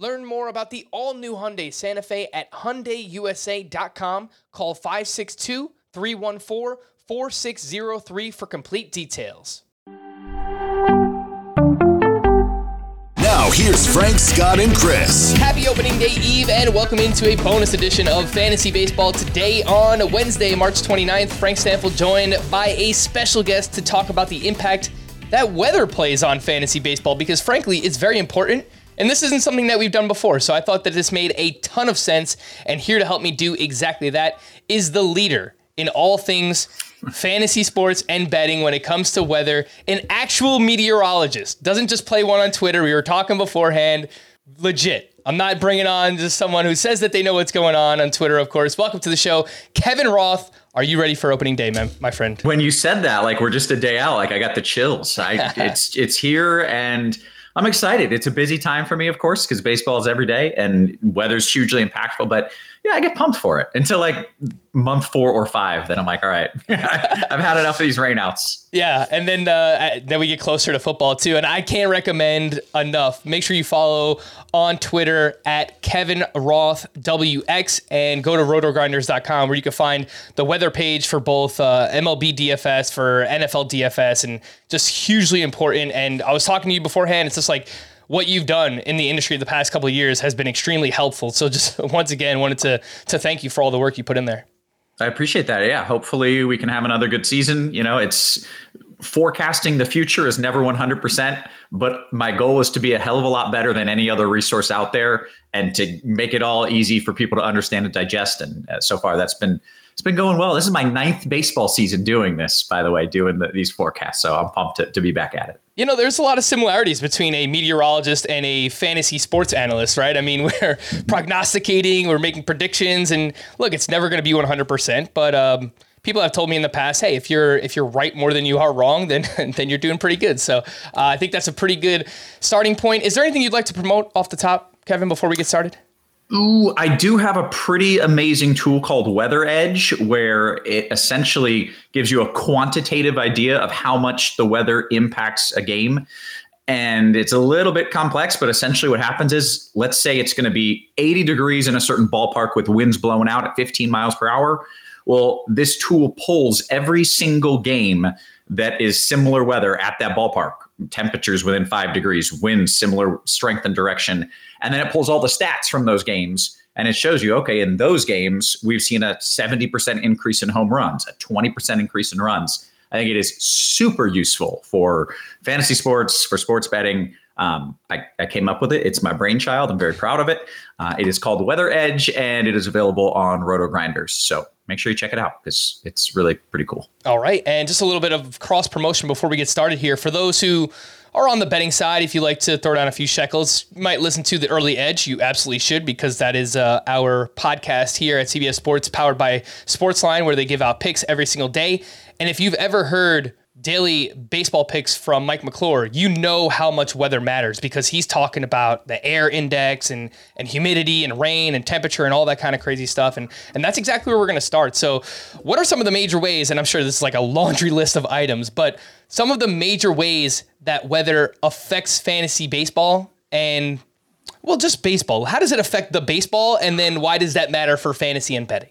Learn more about the all-new Hyundai Santa Fe at hyundaiusa.com. Call 562-314-4603 for complete details. Now, here's Frank, Scott, and Chris. Happy opening day eve and welcome into a bonus edition of Fantasy Baseball today on Wednesday, March 29th. Frank Stampfl joined by a special guest to talk about the impact that weather plays on fantasy baseball because frankly, it's very important and this isn't something that we've done before, so I thought that this made a ton of sense. And here to help me do exactly that is the leader in all things fantasy sports and betting when it comes to weather, an actual meteorologist. Doesn't just play one on Twitter. We were talking beforehand. Legit. I'm not bringing on just someone who says that they know what's going on on Twitter, of course. Welcome to the show, Kevin Roth. Are you ready for opening day, man, my friend? When you said that, like we're just a day out, like I got the chills. I, it's it's here and I'm excited. It's a busy time for me, of course, because baseball is every day and weather's hugely impactful. But yeah, I get pumped for it until like month four or five. Then I'm like, all right, I've had enough of these rainouts. Yeah, and then uh, then we get closer to football too. And I can't recommend enough. Make sure you follow on Twitter at Kevin Roth WX and go to rotogrinders.com where you can find the weather page for both uh, MLB DFS for NFL DFS and just hugely important. And I was talking to you beforehand. It's just like what you've done in the industry the past couple of years has been extremely helpful. So just once again, wanted to to thank you for all the work you put in there. I appreciate that. Yeah, hopefully we can have another good season. You know, it's forecasting the future is never 100%, but my goal is to be a hell of a lot better than any other resource out there and to make it all easy for people to understand and digest. And uh, so far, that's been it's been going well. This is my ninth baseball season doing this, by the way, doing the, these forecasts. So I'm pumped to, to be back at it. You know, there's a lot of similarities between a meteorologist and a fantasy sports analyst, right? I mean, we're prognosticating, we're making predictions, and look, it's never going to be 100%, but um, people have told me in the past, hey, if you're if you're right more than you are wrong, then then you're doing pretty good. So uh, I think that's a pretty good starting point. Is there anything you'd like to promote off the top, Kevin, before we get started? Ooh, I do have a pretty amazing tool called Weather Edge, where it essentially gives you a quantitative idea of how much the weather impacts a game. And it's a little bit complex, but essentially what happens is let's say it's going to be 80 degrees in a certain ballpark with winds blowing out at 15 miles per hour. Well, this tool pulls every single game that is similar weather at that ballpark temperatures within five degrees, wind similar strength and direction. And then it pulls all the stats from those games and it shows you, okay, in those games, we've seen a 70% increase in home runs, a 20% increase in runs. I think it is super useful for fantasy sports, for sports betting. Um, I, I, came up with it. It's my brainchild. I'm very proud of it. Uh, it is called Weather Edge and it is available on RotoGrinders. So make sure you check it out because it's really pretty cool. All right. And just a little bit of cross promotion before we get started here. For those who are on the betting side, if you like to throw down a few shekels, you might listen to the Early Edge. You absolutely should because that is uh, our podcast here at CBS Sports, powered by Sportsline, where they give out picks every single day. And if you've ever heard daily baseball picks from Mike McClure, you know how much weather matters because he's talking about the air index and and humidity and rain and temperature and all that kind of crazy stuff. And and that's exactly where we're going to start. So, what are some of the major ways? And I'm sure this is like a laundry list of items, but some of the major ways that weather affects fantasy baseball and well, just baseball. How does it affect the baseball? And then why does that matter for fantasy and betting?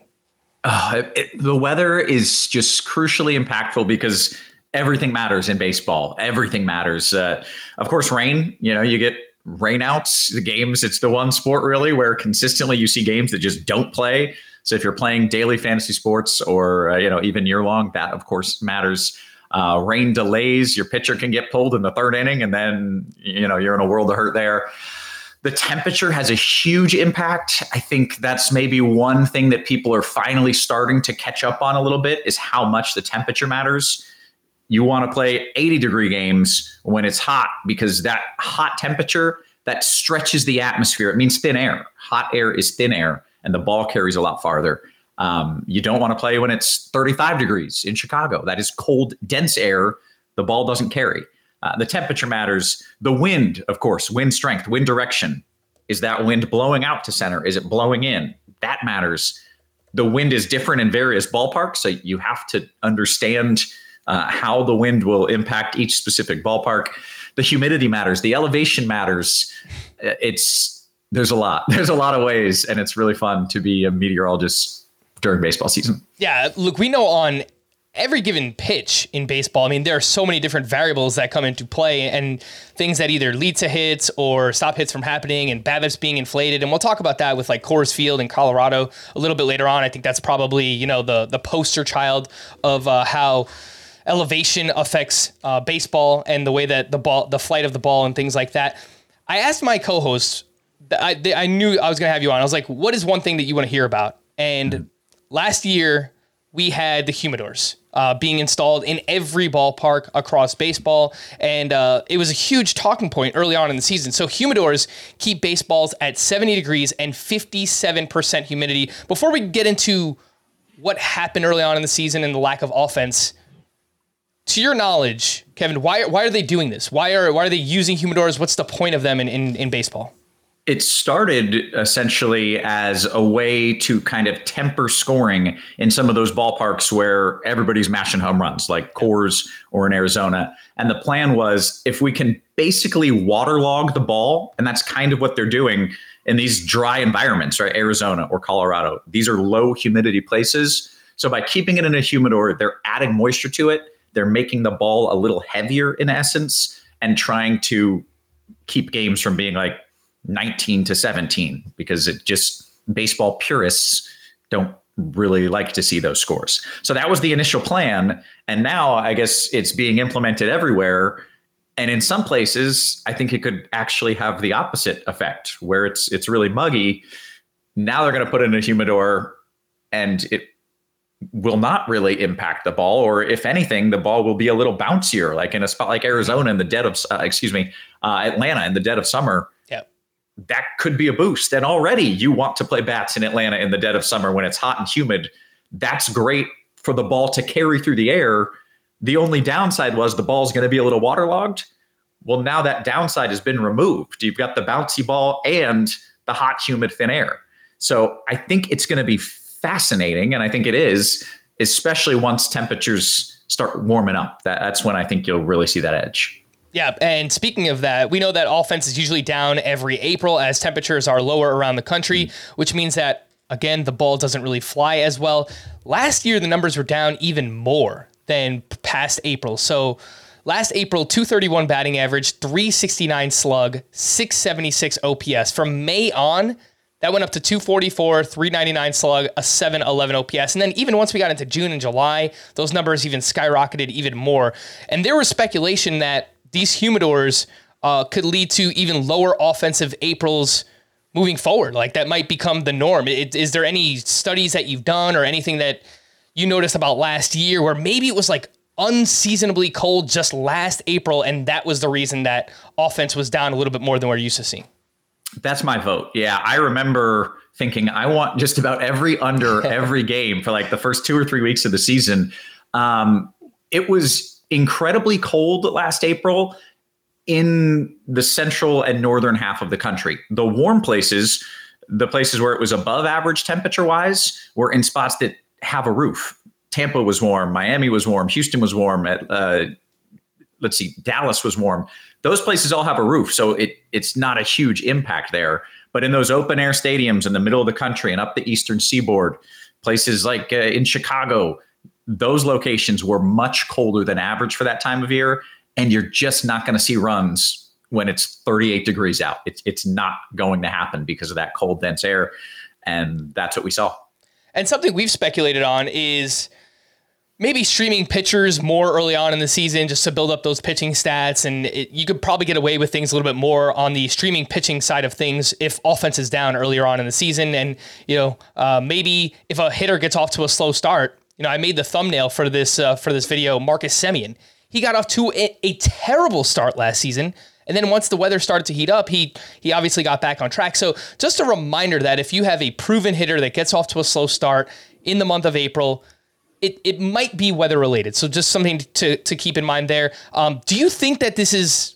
Uh, it, the weather is just crucially impactful because everything matters in baseball. Everything matters. Uh, of course, rain. You know, you get rainouts. The games. It's the one sport really where consistently you see games that just don't play. So if you're playing daily fantasy sports or uh, you know even year long, that of course matters. Uh, rain delays. Your pitcher can get pulled in the third inning, and then you know you're in a world of hurt there. The temperature has a huge impact. I think that's maybe one thing that people are finally starting to catch up on a little bit is how much the temperature matters you want to play 80 degree games when it's hot because that hot temperature that stretches the atmosphere. It means thin air. Hot air is thin air, and the ball carries a lot farther. Um, you don't want to play when it's 35 degrees in Chicago. That is cold, dense air. The ball doesn't carry. Uh, the temperature matters. The wind, of course, wind strength, wind direction. Is that wind blowing out to center? Is it blowing in? That matters. The wind is different in various ballparks, so you have to understand uh, how the wind will impact each specific ballpark. The humidity matters. The elevation matters. Uh, it's there's a lot. There's a lot of ways, and it's really fun to be a meteorologist during baseball season. Yeah, look, we know on every given pitch in baseball, I mean, there are so many different variables that come into play and things that either lead to hits or stop hits from happening and BABIPs being inflated. And we'll talk about that with like Coors Field in Colorado a little bit later on. I think that's probably, you know, the the poster child of uh, how elevation affects uh, baseball and the way that the ball, the flight of the ball, and things like that. I asked my co-host. I, I knew I was going to have you on. I was like, "What is one thing that you want to hear about?" And mm-hmm. last year we had the humidors uh, being installed in every ballpark across baseball, and uh, it was a huge talking point early on in the season. So humidors keep baseballs at 70 degrees and 57% humidity. Before we get into what happened early on in the season and the lack of offense, to your knowledge, Kevin, why why are they doing this? Why are why are they using humidors? What's the point of them in, in, in baseball? It started essentially as a way to kind of temper scoring in some of those ballparks where everybody's mashing home runs, like Coors or in Arizona. And the plan was if we can basically waterlog the ball, and that's kind of what they're doing in these dry environments, right? Arizona or Colorado. These are low humidity places. So by keeping it in a humidor, they're adding moisture to it they're making the ball a little heavier in essence and trying to keep games from being like 19 to 17 because it just baseball purists don't really like to see those scores. So that was the initial plan and now I guess it's being implemented everywhere and in some places I think it could actually have the opposite effect where it's it's really muggy. Now they're going to put in a humidor and it will not really impact the ball, or if anything, the ball will be a little bouncier, like in a spot like Arizona in the dead of, uh, excuse me, uh, Atlanta in the dead of summer. Yep. That could be a boost. And already you want to play bats in Atlanta in the dead of summer when it's hot and humid. That's great for the ball to carry through the air. The only downside was the ball's going to be a little waterlogged. Well, now that downside has been removed. You've got the bouncy ball and the hot, humid, thin air. So I think it's going to be fascinating, and I think it is, especially once temperatures start warming up. That, that's when I think you'll really see that edge. Yeah, and speaking of that, we know that offense is usually down every April as temperatures are lower around the country, mm-hmm. which means that again the ball doesn't really fly as well. Last year the numbers were down even more than past April. So last April 231 batting average, 369 slug, 676 OPS. From May on, that went up to 244, 399 slug, a 711 OPS. And then even once we got into June and July, those numbers even skyrocketed even more. And there was speculation that these humidors uh, could lead to even lower offensive Aprils moving forward? Like that might become the norm. It, is there any studies that you've done or anything that you noticed about last year where maybe it was like unseasonably cold just last April, and that was the reason that offense was down a little bit more than we're used to seeing? That's my vote. Yeah, I remember thinking I want just about every under every game for like the first two or three weeks of the season. Um, it was incredibly cold last April in the central and northern half of the country. The warm places, the places where it was above average temperature wise, were in spots that have a roof. Tampa was warm, Miami was warm, Houston was warm. At uh, let's see, Dallas was warm. Those places all have a roof, so it it's not a huge impact there. But in those open air stadiums in the middle of the country and up the eastern seaboard, places like uh, in Chicago, those locations were much colder than average for that time of year, and you're just not going to see runs when it's 38 degrees out. It's it's not going to happen because of that cold, dense air, and that's what we saw. And something we've speculated on is maybe streaming pitchers more early on in the season just to build up those pitching stats. And it, you could probably get away with things a little bit more on the streaming pitching side of things if offense is down earlier on in the season. And, you know, uh, maybe if a hitter gets off to a slow start, you know, I made the thumbnail for this uh, for this video, Marcus Semien. He got off to a, a terrible start last season. And then once the weather started to heat up, he he obviously got back on track. So just a reminder that if you have a proven hitter that gets off to a slow start in the month of April, it, it might be weather related. So just something to, to keep in mind there. Um, do you think that this is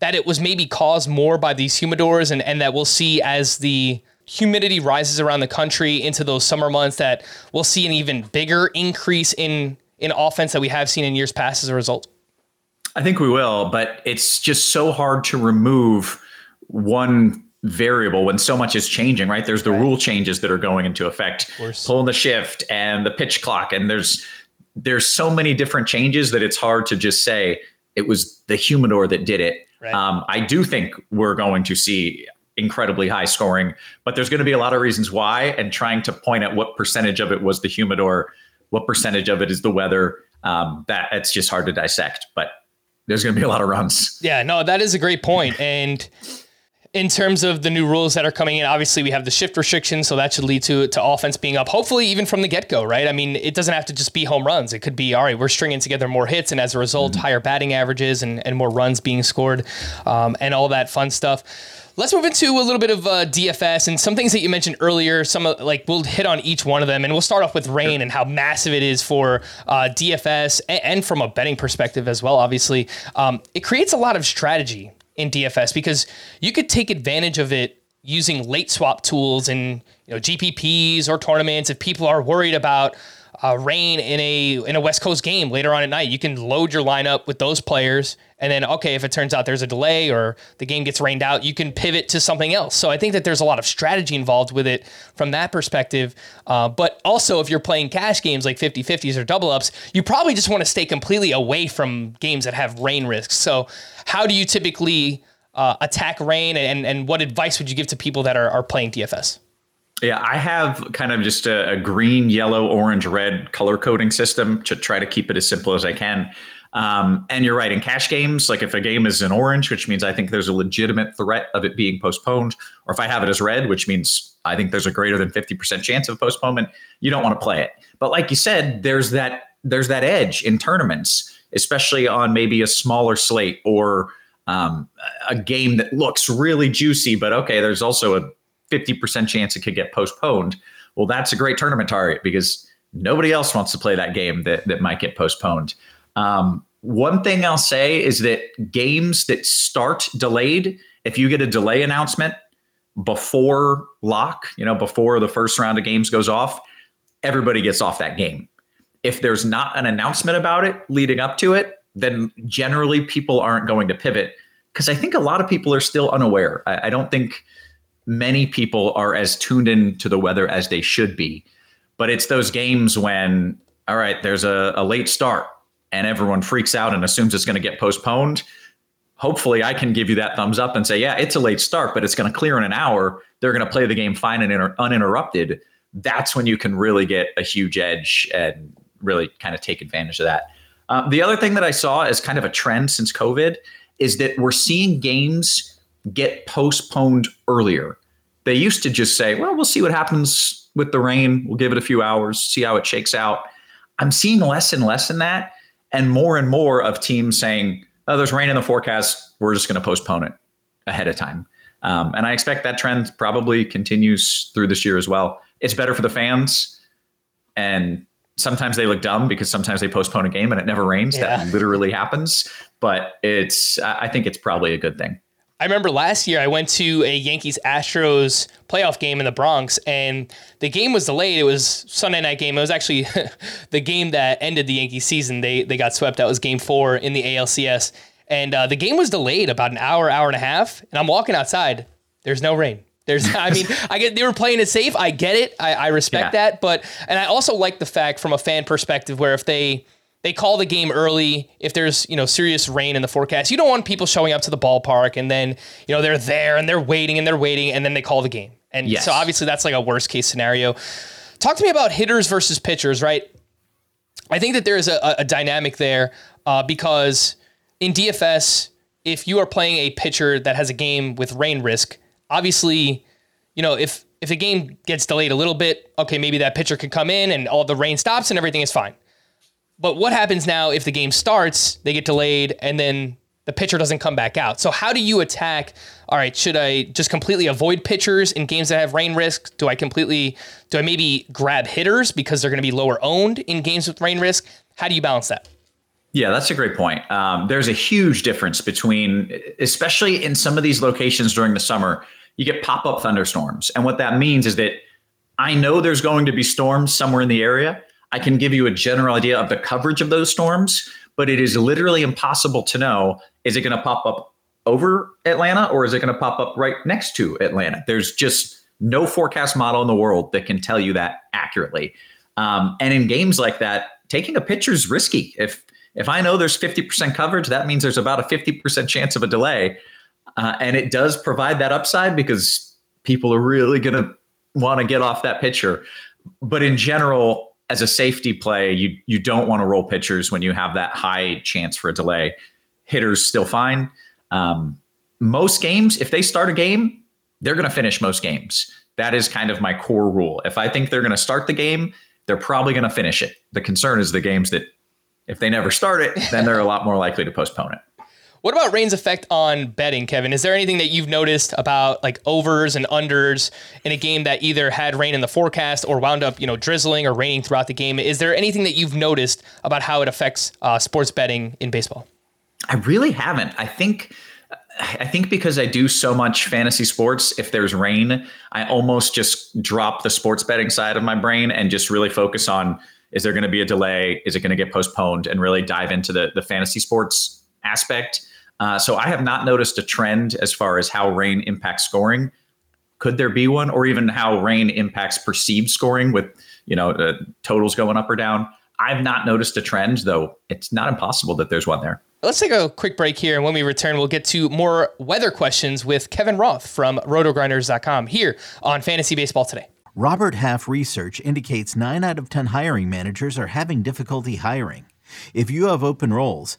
that it was maybe caused more by these humidors and, and that we'll see as the humidity rises around the country into those summer months that we'll see an even bigger increase in in offense that we have seen in years past as a result? I think we will, but it's just so hard to remove one variable when so much is changing, right? There's the right. rule changes that are going into effect, pulling the shift and the pitch clock, and there's there's so many different changes that it's hard to just say it was the humidor that did it. Right. Um, I do think we're going to see incredibly high scoring, but there's going to be a lot of reasons why, and trying to point at what percentage of it was the humidor, what percentage of it is the weather. Um, that it's just hard to dissect, but there's going to be a lot of runs. Yeah, no, that is a great. And in terms of the new rules that are coming in, obviously we have the shift restriction, so that should lead to to offense being up. Hopefully, even from the get go, right? I mean, it doesn't have to just be home runs. It could be all right. We're stringing together more hits, and as a result, mm-hmm. higher batting averages and and more runs being scored, um, and all that fun stuff. Let's move into a little bit of uh, DFS and some things that you mentioned earlier. Some of, like we'll hit on each one of them, and we'll start off with rain and how massive it is for uh, DFS and, and, from a betting perspective as well. Obviously, um, it creates a lot of strategy in DFS because you could take advantage of it using late swap tools and you know GPPs or tournaments if people are worried about uh, rain in a in a West Coast game later on at night. You can load your lineup with those players, and then okay, if it turns out there's a delay or the game gets rained out, you can pivot to something else. So I think that there's a lot of strategy involved with it from that perspective. Uh, but also, if you're playing cash games like 50-50s or double ups, you probably just want to stay completely away from games that have rain risks. So how do you typically uh, attack rain, and and what advice would you give to people that are, are playing DFS? Yeah, I have kind of just a, a, green, yellow, orange, red color coding system to try to keep it as simple as I can. Um, and you're right, in cash games, like if a game is in orange, which means I think there's a legitimate threat of it being postponed, or if I have it as red, which means I think there's a greater than 50% chance of postponement, you don't want to play it. But like you said, there's that there's that edge in tournaments, especially on maybe a smaller slate or um, a game that looks really juicy, but okay, there's also a 50% chance it could get postponed. Well, that's a great tournament target because nobody else wants to play that game that, that might get postponed. Um, one thing I'll say is that games that start delayed, if you get a delay announcement before lock, you know, before the first round of games goes off, everybody gets off that game. If there's not an announcement about it leading up to it, then generally people aren't going to pivot because I think a lot of people are still unaware. I, I don't think many people are as tuned in to the weather as they should be. But it's those games when, all right, there's a, a late start and everyone freaks out and assumes it's going to get postponed. Hopefully, I can give you that thumbs up and say, yeah, it's a late start, but it's going to clear in an hour. They're going to play the game fine and inter- uninterrupted. That's when you can really get a huge edge and really kind of take advantage of that. Uh, the other thing that I saw as kind of a trend since COVID is that we're seeing games get postponed earlier they used to just say, well, we'll see what happens with the rain. We'll give it a few hours, see how it shakes out. I'm seeing less and less in that, and more and more of teams saying, oh, there's rain in the forecast. We're just going to postpone it ahead of time. Um, and I expect that trend probably continues through this year as well. It's better for the fans. And sometimes they look dumb because sometimes they postpone a game and it never rains. Yeah. That literally happens. But it's, I think it's probably a good thing. I remember last year I went to a Yankees Astros playoff game in the Bronx and the game was delayed. It was Sunday night game. It was actually the game that ended the Yankees season. They they got swept. That was game four in the ALCS. And uh, the game was delayed about an hour, hour and a half. And I'm walking outside. There's no rain. There's, I mean, I get they were playing it safe. I get it. I, I respect yeah. that. But and I also like the fact from a fan perspective where if they they call the game early if there's you know serious rain in the forecast. You don't want people showing up to the ballpark and then you know they're there and they're waiting and they're waiting and then they call the game. And yes. so obviously that's like a worst case scenario. Talk to me about hitters versus pitchers, right? I think that there is a, a dynamic there uh, because in DFS, if you are playing a pitcher that has a game with rain risk, obviously, you know if if the game gets delayed a little bit, okay, maybe that pitcher could come in and all the rain stops and everything is fine. But what happens now if the game starts, they get delayed, and then the pitcher doesn't come back out? So how do you attack? All right, should I just completely avoid pitchers in games that have rain risk? Do I completely do I maybe grab hitters because they're going to be lower owned in games with rain risk? How do you balance that? Yeah, that's a great point. Um, there's a huge difference between, especially in some of these locations during the summer, you get pop up thunderstorms. And what that means is that I know there's going to be storms somewhere in the area, I can give you a general idea of the coverage of those storms, but it is literally impossible to know is it going to pop up over Atlanta or is it going to pop up right next to Atlanta? There's just no forecast model in the world that can tell you that accurately. Um, and in games like that, taking a pitcher is risky. If if I know there's 50% coverage, that means there's about a 50% chance of a delay. Uh, and it does provide that upside because people are really going to want to get off that pitcher. But in general, as a safety play, you you don't want to roll pitchers when you have that high chance for a delay. Hitters still fine. Um, most games, if they start a game, they're going to finish most games. That is kind of my core rule. If I think they're going to start the game, they're probably going to finish it. The concern is the games that, if they never start it, then they're a lot more likely to postpone it. What about rain's effect on betting, Kevin? Is there anything that you've noticed about like overs and unders in a game that either had rain in the forecast or wound up, you know, drizzling or raining throughout the game? Is there anything that you've noticed about how it affects uh, sports betting in baseball? I really haven't. I think. I think because I do so much fantasy sports, if there's rain, I almost just drop the sports betting side of my brain and just really focus on is there going to be a delay? Is it going to get postponed? And really dive into the, the fantasy sports aspect. Uh, so I have not noticed a trend as far as how rain impacts scoring. Could there be one, or even how rain impacts perceived scoring with you know the totals going up or down? I've not noticed a trend, though. It's not impossible that there's one there. Let's take a quick break here, and when we return, we'll get to more weather questions with Kevin Roth from RotoGrinders.com here on Fantasy Baseball Today. Robert Half research indicates nine out of ten hiring managers are having difficulty hiring. If you have open roles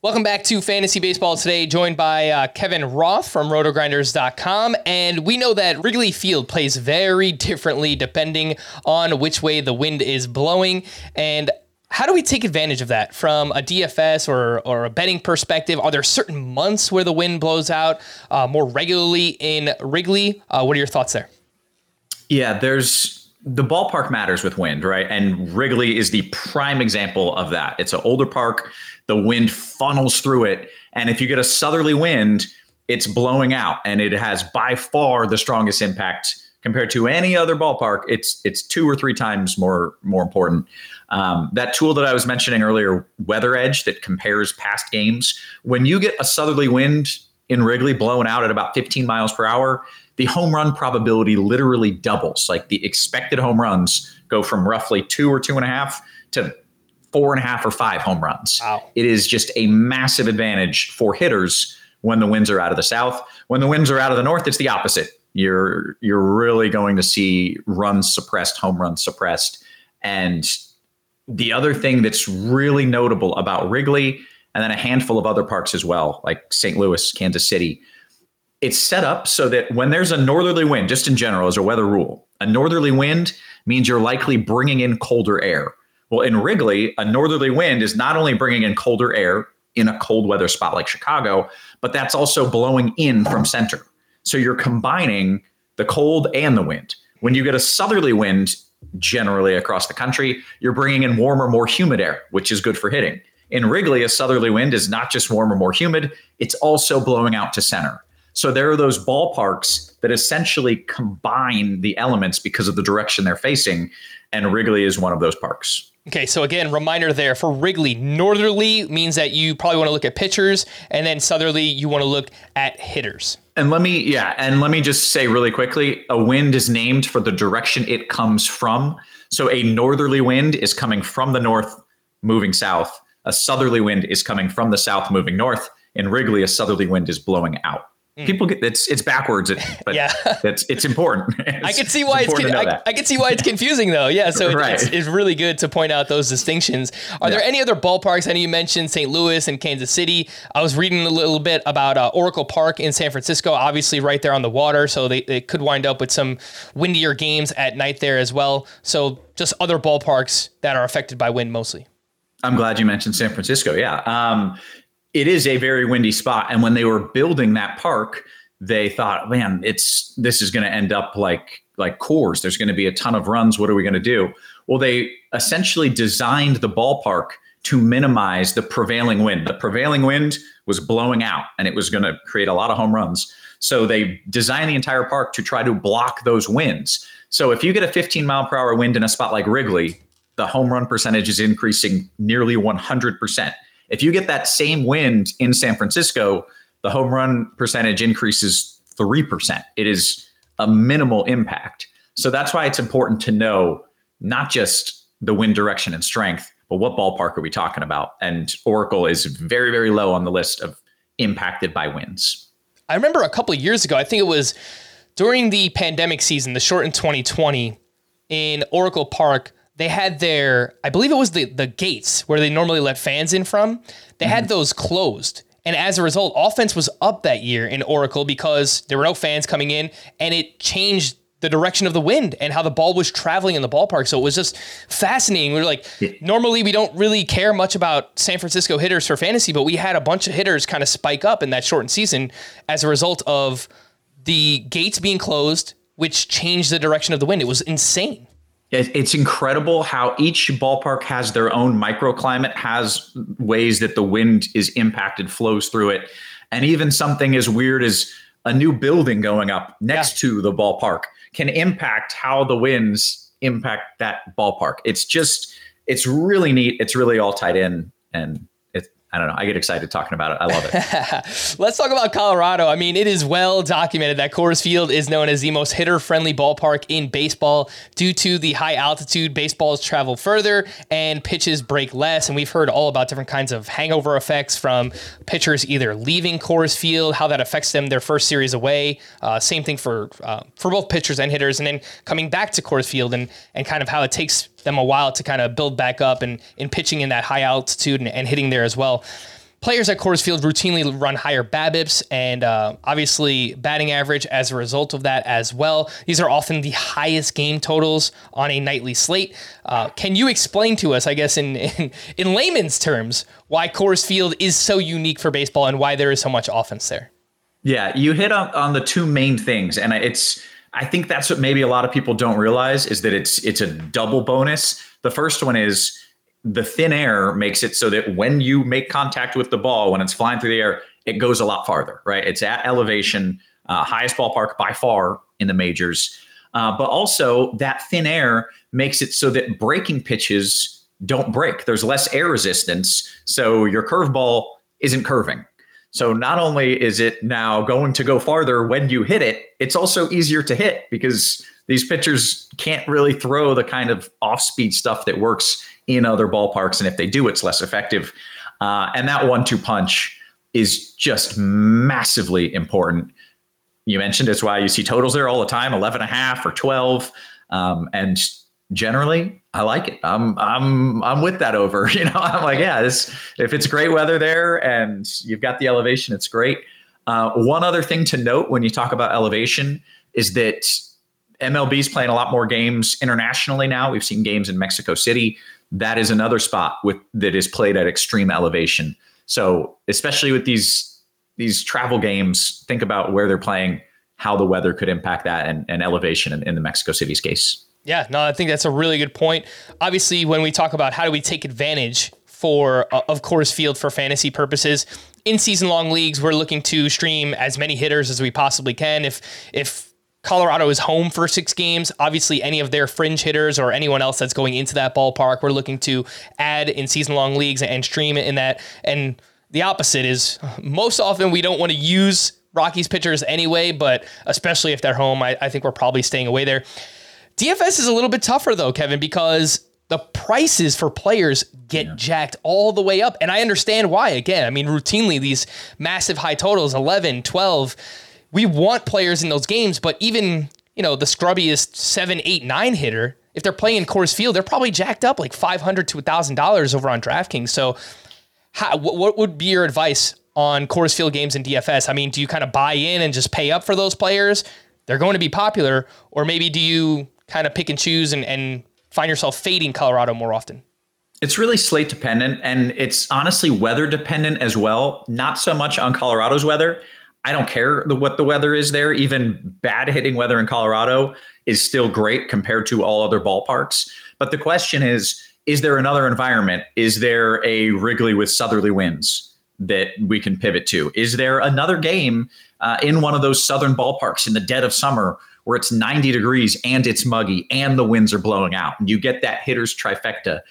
Welcome back to Fantasy Baseball today, joined by uh, Kevin Roth from rotogrinders.com. And we know that Wrigley Field plays very differently depending on which way the wind is blowing. And how do we take advantage of that from a DFS or, or a betting perspective? Are there certain months where the wind blows out uh, more regularly in Wrigley? Uh, what are your thoughts there? Yeah, there's the ballpark matters with wind, right? And Wrigley is the prime example of that. It's an older park the wind funnels through it. And if you get a southerly wind, it's blowing out and it has by far the strongest impact compared to any other ballpark. It's it's two or three times more more important. Um, that tool that I was mentioning earlier, Weather Edge, that compares past games. When you get a southerly wind in Wrigley blowing out at about 15 miles per hour, the home run probability literally doubles. Like the expected home runs go from roughly two or two and a half to four and a half or five home runs. Wow. It is just a massive advantage for hitters when the winds are out of the south. When the winds are out of the north, it's the opposite. You're you're really going to see runs suppressed, home runs suppressed. And the other thing that's really notable about Wrigley and then a handful of other parks as well, like St. Louis, Kansas City, it's set up so that when there's a northerly wind, just in general as a weather rule, a northerly wind means you're likely bringing in colder air. Well, in Wrigley, a northerly wind is not only bringing in colder air in a cold weather spot like Chicago, but that's also blowing in from center. So you're combining the cold and the wind. When you get a southerly wind, generally across the country, you're bringing in warmer, more humid air, which is good for hitting. In Wrigley, a southerly wind is not just warmer, more humid, it's also blowing out to center. So there are those ballparks that essentially combine the elements because of the direction they're facing. And Wrigley is one of those parks. Okay, so again, reminder there for Wrigley, northerly means that you probably want to look at pitchers, and then southerly, you want to look at hitters. And let me, yeah, and let me just say really quickly a wind is named for the direction it comes from. So a northerly wind is coming from the north, moving south. A southerly wind is coming from the south, moving north. In Wrigley, a southerly wind is blowing out. Mm. People get it's it's backwards, but yeah, it's it's important. It's, I can see why it's, it's con- I, I, can see why it's confusing though. Yeah, so right. it's, it's, really good to point out those distinctions. Are yeah. there any other ballparks? I know you mentioned St. Louis and Kansas City. I was reading a little bit about uh, Oracle Park in San Francisco, obviously right there on the water, so they, they could wind up with some windier games at night there as well. So just other ballparks that are affected by wind mostly. I'm glad you mentioned San Francisco. Yeah. Um, it is a very windy spot. And when they were building that park, they thought, man, it's this is going to end up like like Coors. There's going to be a ton of runs. What are we going to do? Well, they essentially designed the ballpark to minimize the prevailing wind. The prevailing wind was blowing out, and it was going to create a lot of home runs. So they designed the entire park to try to block those winds. So if you get a 15 mile per hour wind in a spot like Wrigley, the home run percentage is increasing nearly 100 percent if you get that same wind in San Francisco, the home run percentage increases 3%. It is a minimal impact. So that's why it's important to know not just the wind direction and strength, but what ballpark are we talking about? And Oracle is very, very low on the list of impacted by winds. I remember a couple years ago, I think it was during the pandemic season, the short in 2020, in Oracle Park, they had their, I believe it was the, the gates where they normally let fans in from. They mm-hmm. had those closed. And as a result, offense was up that year in Oracle because there were no fans coming in and it changed the direction of the wind and how the ball was traveling in the ballpark. So it was just fascinating. We were like, yeah. normally we don't really care much about San Francisco hitters for fantasy, but we had a bunch of hitters kind of spike up in that shortened season as a result of the gates being closed, which changed the direction of the wind. It was insane. It's incredible how each ballpark has their own microclimate, has ways that the wind is impacted, flows through it. And even something as weird as a new building going up next yeah. to the ballpark can impact how the winds impact that ballpark. It's just, it's really neat. It's really all tied in. And I don't know. I get excited talking about it. I love it. Let's talk about Colorado. I mean, it is well documented that Coors Field is known as the most hitter friendly ballpark in baseball due to the high altitude. Baseballs travel further and pitches break less. And we've heard all about different kinds of hangover effects from pitchers either leaving Coors Field, how that affects them their first series away. Uh, same thing for uh, for both pitchers and hitters, and then coming back to Coors Field and and kind of how it takes them a while to kind of build back up and in pitching in that high altitude and, and hitting there as well. Players at Coors Field routinely run higher BABIPs and uh, obviously batting average as a result of that as well. These are often the highest game totals on a nightly slate. Uh, can you explain to us, I guess, in, in, in layman's terms, why Coors Field is so unique for baseball and why there is so much offense there? Yeah, you hit on, on the two main things, and it's I think that's what maybe a lot of people don't realize is that it's it's a double bonus. The first one is the thin air makes it so that when you make contact with the ball when it's flying through the air, it goes a lot farther, right? It's at elevation, uh, highest ballpark by far in the majors. Uh, but also that thin air makes it so that breaking pitches don't break. There's less air resistance, so your curveball isn't curving. So not only is it now going to go farther when you hit it, it's also easier to hit because these pitchers can't really throw the kind of off speed stuff that works in other ballparks. And if they do, it's less effective. Uh, and that one two punch is just massively important. You mentioned it's why you see totals there all the time 11 and a half or 12. Um, and generally, I like it. I'm I'm I'm with that over. You know, I'm like, yeah, this if it's great weather there and you've got the elevation, it's great. Uh, one other thing to note when you talk about elevation is that MLB is playing a lot more games internationally now. We've seen games in Mexico City. That is another spot with that is played at extreme elevation. So especially with these these travel games, think about where they're playing, how the weather could impact that, and, and elevation in, in the Mexico City's case. Yeah, no, I think that's a really good point. Obviously, when we talk about how do we take advantage for uh, of Coors Field for fantasy purposes, in season long leagues, we're looking to stream as many hitters as we possibly can. If if Colorado is home for six games. Obviously, any of their fringe hitters or anyone else that's going into that ballpark, we're looking to add in season long leagues and stream in that. And the opposite is most often we don't want to use Rockies pitchers anyway, but especially if they're home, I, I think we're probably staying away there. DFS is a little bit tougher though, Kevin, because the prices for players get yeah. jacked all the way up. And I understand why. Again, I mean, routinely these massive high totals 11, 12 we want players in those games, but even, you know, the scrubbiest seven, eight, nine hitter, if they're playing in Coors Field, they're probably jacked up like 500 to $1,000 over on DraftKings. So, how, what would be your advice on Coors Field games in DFS? I mean, do you kind of buy in and just pay up for those players? They're going to be popular. Or maybe do you kind of pick and choose and, and find yourself fading Colorado more often? It's really slate dependent and it's honestly weather dependent as well. Not so much on Colorado's weather. I don't care the, what the weather is there. Even bad hitting weather in Colorado is still great compared to all other ballparks. But the question is is there another environment? Is there a Wrigley with southerly winds that we can pivot to? Is there another game uh, in one of those southern ballparks in the dead of summer where it's 90 degrees and it's muggy and the winds are blowing out? And you get that hitter's trifecta.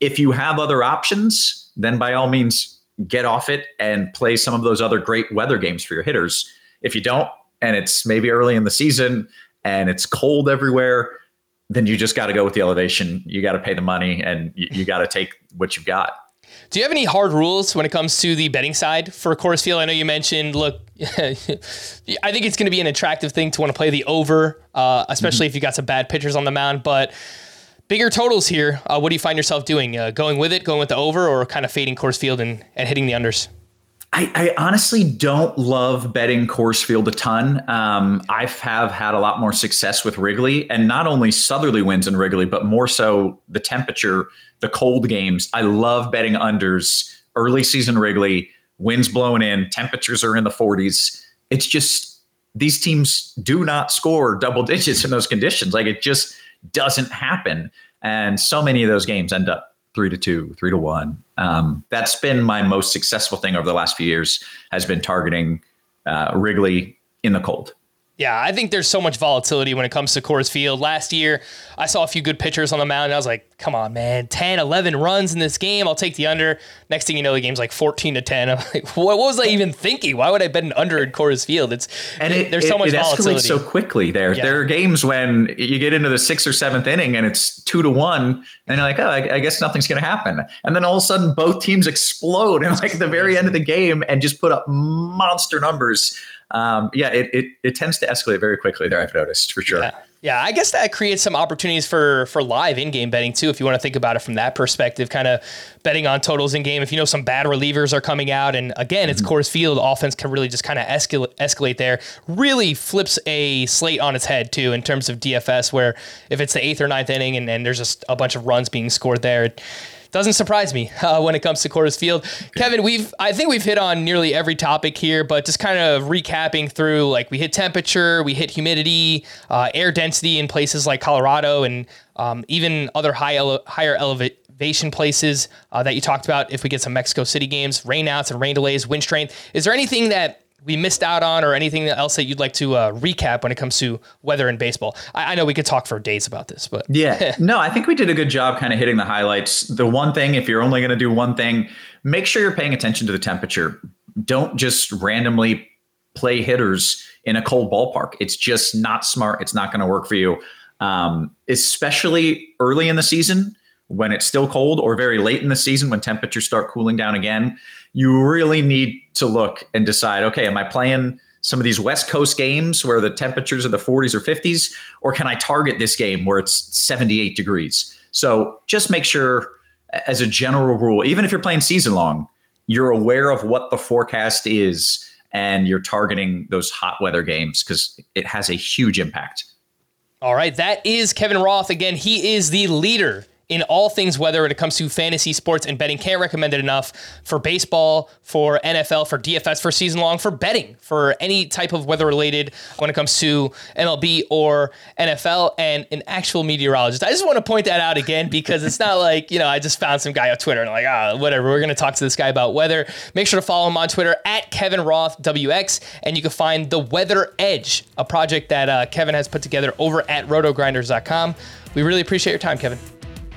If you have other options, then by all means, get off it and play some of those other great weather games for your hitters. If you don't, and it's maybe early in the season and it's cold everywhere, then you just got to go with the elevation. You got to pay the money and you, you got to take what you've got. Do you have any hard rules when it comes to the betting side for Coors Field? I know you mentioned, look, I think it's going to be an attractive thing to want to play the over, uh, especially mm-hmm. if you got some bad pitchers on the mound. But bigger totals here. Uh, what do you find yourself doing? Uh, going with it, going with the over, or kind of fading Coors Field and, and hitting the unders? I, I, honestly don't love betting Coors Field a ton. Um, I have had a lot more success with Wrigley, and not only southerly winds in Wrigley, but more so the temperature, the cold games. I love betting unders, early season Wrigley, winds blowing in, temperatures are in the 40s. It's just these teams do not score double digits in those conditions. Like it just doesn't happen. And so many of those games end up three to two, three to one. Um, that's been my most successful thing over the last few years has been targeting uh, Wrigley in the cold. Yeah, I think there's so much volatility when it comes to Coors Field. Last year, I saw a few good pitchers on the mound, and I was like, come on, man, 10, 11 runs in this game. I'll take the under. Next thing you know, the game's like 14 to 10. I'm like, what, was I even thinking? Why would I bet an under at Coors Field? It's and it, there's so much it volatility. so quickly there. Yeah. There are games when you get into the sixth or seventh inning and it's two to one, and you're like, oh, I, I guess nothing's going to happen. And then all of a sudden, both teams explode and like the very end of the game and just put up monster numbers um, yeah, it, it, it tends to escalate very quickly there. I've noticed for sure. Yeah. Yeah, I guess that creates some opportunities for for live in-game betting too. If you want to think about it from that perspective, kind of betting on totals in game. If you know some bad relievers are coming out, and again, it's mm-hmm. Coors Field, offense can really just kind of escalate escalate there. Really flips a slate on its head too in terms of DFS, where if it's the eighth or ninth inning and, and there's just a bunch of runs being scored there. It, doesn't surprise me uh, when it comes to Coors Field. Kevin, we've I think we've hit on nearly every topic here, but just kind of recapping through, like we hit temperature, we hit humidity, uh, air density in places like Colorado, and um, even other high ele- higher elevation places uh, that you talked about. If we get some Mexico City games, rainouts and rain delays, wind strength, is there anything that we missed out on or anything else that you'd like to uh, recap when it comes to weather and baseball? I, I, know we could talk for days about this, but yeah, no, I think we did a good job kind of hitting the highlights. The one thing, if you're only going to do one thing, make sure you're paying attention to the temperature. Don't just randomly play hitters in a cold ballpark. It's just not smart. It's not going to work for you. um, especially early in the season when it's still cold or very late in the season when temperatures start cooling down again. You really need to look and decide okay, am I playing some of these West Coast games where the temperatures are the 40s or 50s, or can I target this game where it's 78 degrees? So just make sure, as a general rule, even if you're playing season long, you're aware of what the forecast is and you're targeting those hot weather games because it has a huge impact. All right, that is Kevin Roth. Again, he is the leader in all things whether it comes to fantasy sports and betting. Can't recommend it enough for baseball, for NFL, for DFS, for season long, for betting, for any type of weather related when it comes to MLB or NFL and an actual meteorologist. I just want to point that out again because it's not like, you know, I just found some guy on Twitter and I'm like, ah, whatever, we're going to talk to this guy about weather. Make sure to follow him on Twitter at Kevin Roth WX and you can find the Weather Edge, a project that uh, Kevin has put together over at rotogrinders.com. We really appreciate your time, Kevin.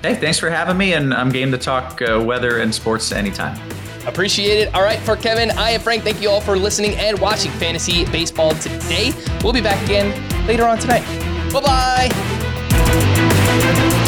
Hey, thanks for having me, and I'm game to talk uh, weather and sports anytime. Appreciate it. All right, for Kevin, I am Frank. Thank you all for listening and watching Fantasy Baseball today. We'll be back again later on tonight. Bye bye.